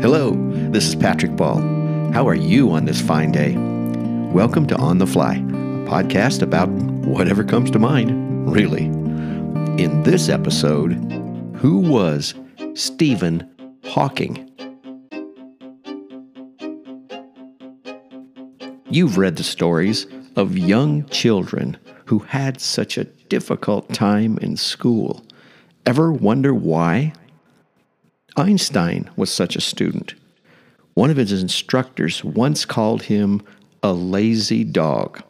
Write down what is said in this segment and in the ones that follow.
Hello, this is Patrick Ball. How are you on this fine day? Welcome to On the Fly, a podcast about whatever comes to mind, really. In this episode, who was Stephen Hawking? You've read the stories of young children who had such a difficult time in school. Ever wonder why? Einstein was such a student. One of his instructors once called him a lazy dog.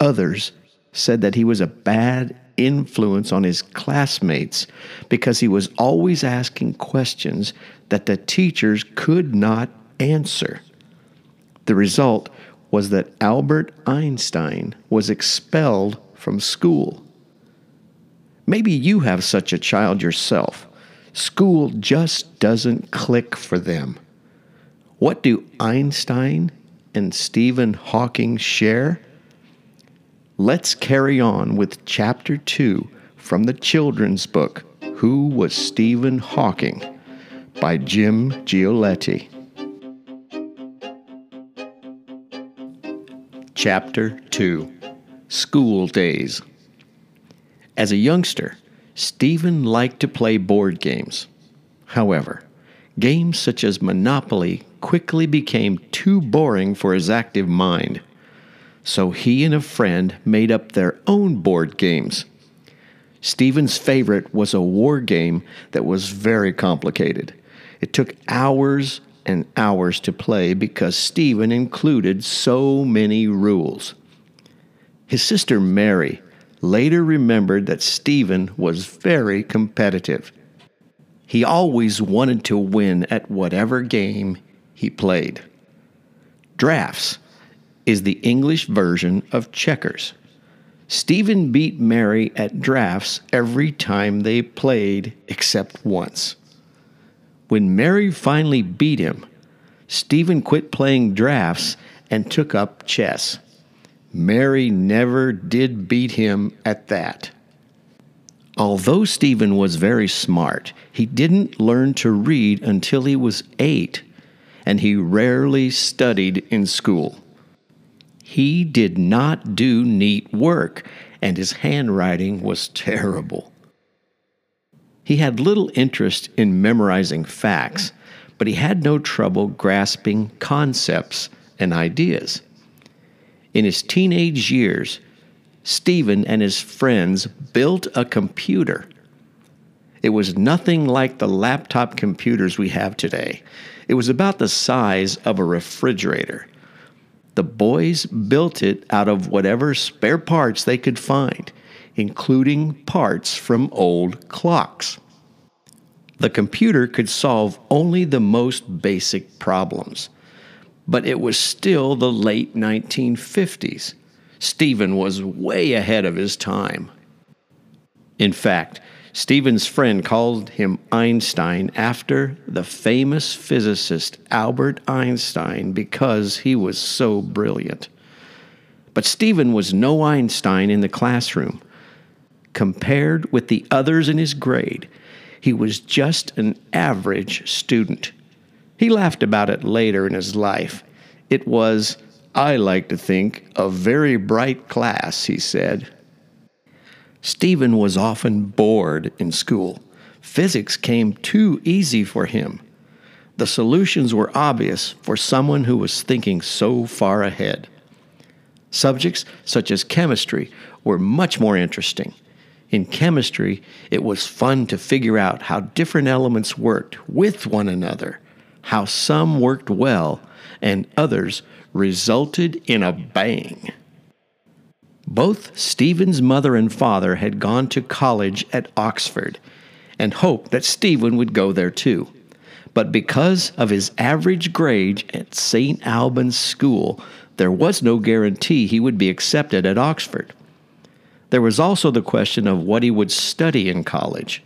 Others said that he was a bad influence on his classmates because he was always asking questions that the teachers could not answer. The result was that Albert Einstein was expelled from school. Maybe you have such a child yourself school just doesn't click for them. What do Einstein and Stephen Hawking share? Let's carry on with chapter 2 from the children's book, Who Was Stephen Hawking? by Jim Gigliotti. Chapter 2 School Days As a youngster, Stephen liked to play board games. However, games such as Monopoly quickly became too boring for his active mind. So he and a friend made up their own board games. Stephen's favorite was a war game that was very complicated. It took hours and hours to play because Stephen included so many rules. His sister Mary later remembered that Stephen was very competitive. He always wanted to win at whatever game he played. Drafts is the English version of checkers. Stephen beat Mary at drafts every time they played except once. When Mary finally beat him, Stephen quit playing drafts and took up chess. Mary never did beat him at that. Although Stephen was very smart, he didn't learn to read until he was eight, and he rarely studied in school. He did not do neat work, and his handwriting was terrible. He had little interest in memorizing facts, but he had no trouble grasping concepts and ideas. In his teenage years, Stephen and his friends built a computer. It was nothing like the laptop computers we have today. It was about the size of a refrigerator. The boys built it out of whatever spare parts they could find, including parts from old clocks. The computer could solve only the most basic problems but it was still the late 1950s. Stephen was way ahead of his time. In fact, Stephen's friend called him Einstein after the famous physicist Albert Einstein because he was so brilliant. But Stephen was no Einstein in the classroom. Compared with the others in his grade, he was just an average student. He laughed about it later in his life. It was, I like to think, a very bright class, he said. Stephen was often bored in school. Physics came too easy for him. The solutions were obvious for someone who was thinking so far ahead. Subjects such as chemistry were much more interesting. In chemistry, it was fun to figure out how different elements worked with one another how some worked well and others resulted in a bang. Both Stephen's mother and father had gone to college at Oxford and hoped that Stephen would go there too. But because of his average grade at St. Albans School, there was no guarantee he would be accepted at Oxford. There was also the question of what he would study in college.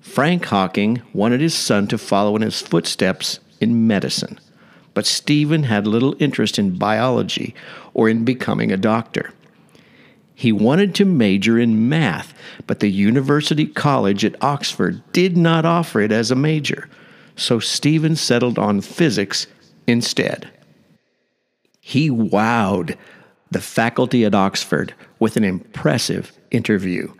Frank Hawking wanted his son to follow in his footsteps in medicine, but Stephen had little interest in biology or in becoming a doctor. He wanted to major in math, but the University College at Oxford did not offer it as a major, so Stephen settled on physics instead. He wowed the faculty at Oxford with an impressive interview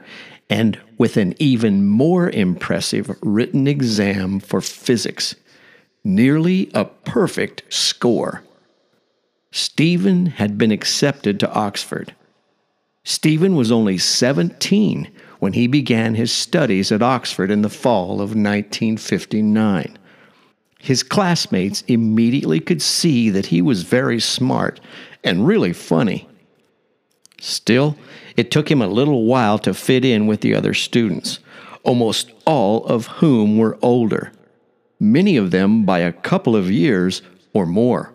and with an even more impressive written exam for physics. Nearly a perfect score. Stephen had been accepted to Oxford. Stephen was only 17 when he began his studies at Oxford in the fall of 1959. His classmates immediately could see that he was very smart and really funny. Still, it took him a little while to fit in with the other students, almost all of whom were older, many of them by a couple of years or more.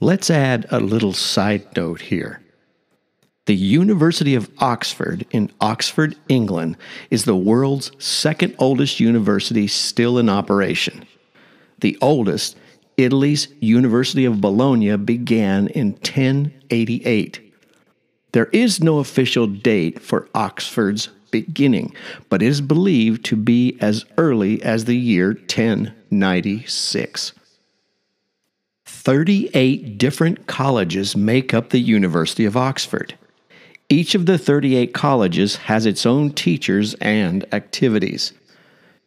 Let's add a little side note here. The University of Oxford in Oxford, England, is the world's second oldest university still in operation. The oldest, Italy's University of Bologna, began in 1088. There is no official date for Oxford's beginning, but is believed to be as early as the year 1096. 38 different colleges make up the University of Oxford. Each of the 38 colleges has its own teachers and activities.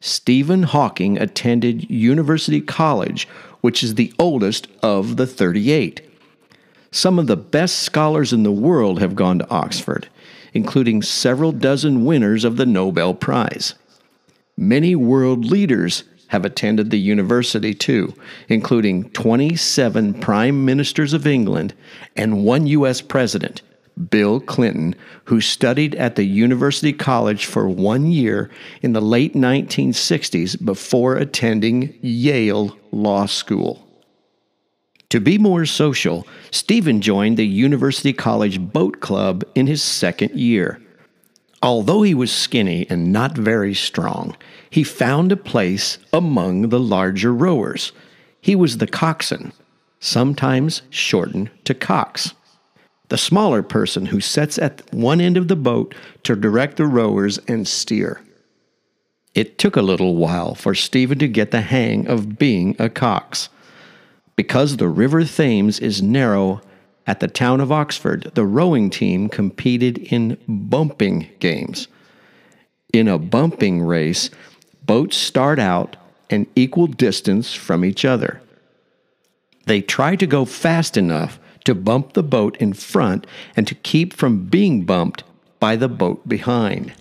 Stephen Hawking attended University College, which is the oldest of the 38. Some of the best scholars in the world have gone to Oxford, including several dozen winners of the Nobel Prize. Many world leaders have attended the university too, including 27 prime ministers of England and one U.S. president, Bill Clinton, who studied at the University College for one year in the late 1960s before attending Yale Law School. To be more social, Stephen joined the University College Boat Club in his second year. Although he was skinny and not very strong, he found a place among the larger rowers. He was the coxswain, sometimes shortened to cox the smaller person who sits at one end of the boat to direct the rowers and steer. It took a little while for Stephen to get the hang of being a cox. Because the River Thames is narrow at the town of Oxford, the rowing team competed in bumping games. In a bumping race, boats start out an equal distance from each other. They try to go fast enough to bump the boat in front and to keep from being bumped by the boat behind.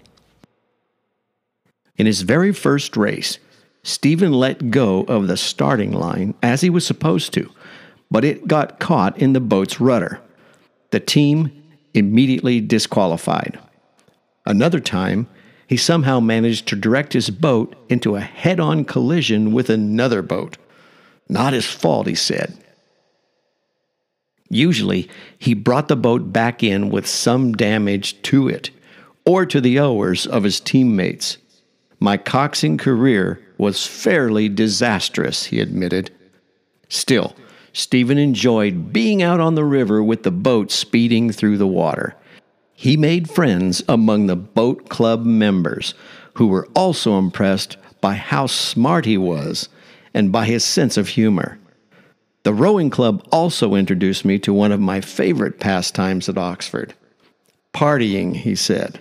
In his very first race, Stephen let go of the starting line as he was supposed to, but it got caught in the boat's rudder. The team immediately disqualified. Another time, he somehow managed to direct his boat into a head on collision with another boat. Not his fault, he said. Usually, he brought the boat back in with some damage to it or to the oars of his teammates. My coxing career was fairly disastrous, he admitted. Still, Stephen enjoyed being out on the river with the boat speeding through the water. He made friends among the boat club members, who were also impressed by how smart he was and by his sense of humor. The rowing club also introduced me to one of my favorite pastimes at Oxford partying, he said.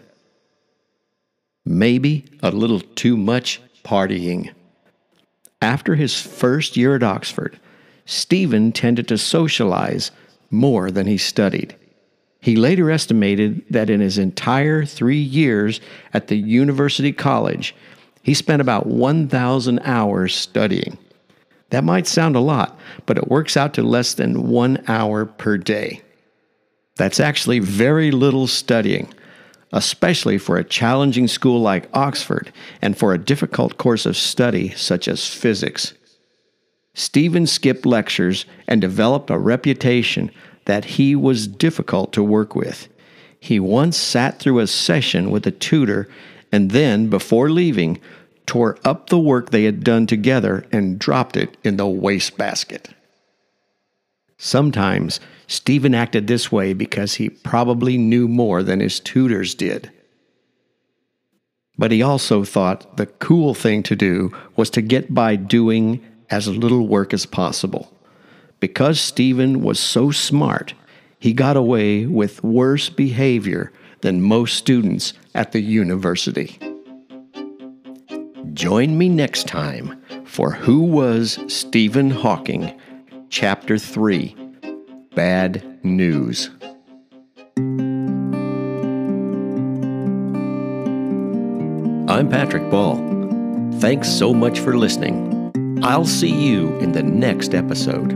Maybe a little too much partying. After his first year at Oxford, Stephen tended to socialize more than he studied. He later estimated that in his entire three years at the University College, he spent about 1,000 hours studying. That might sound a lot, but it works out to less than one hour per day. That's actually very little studying, especially for a challenging school like Oxford and for a difficult course of study such as physics. Stephen skipped lectures and developed a reputation that he was difficult to work with. He once sat through a session with a tutor and then, before leaving, tore up the work they had done together and dropped it in the wastebasket. Sometimes Stephen acted this way because he probably knew more than his tutors did. But he also thought the cool thing to do was to get by doing as little work as possible. Because Stephen was so smart, he got away with worse behavior than most students at the university. Join me next time for Who Was Stephen Hawking, Chapter 3 Bad News. I'm Patrick Ball. Thanks so much for listening. I'll see you in the next episode.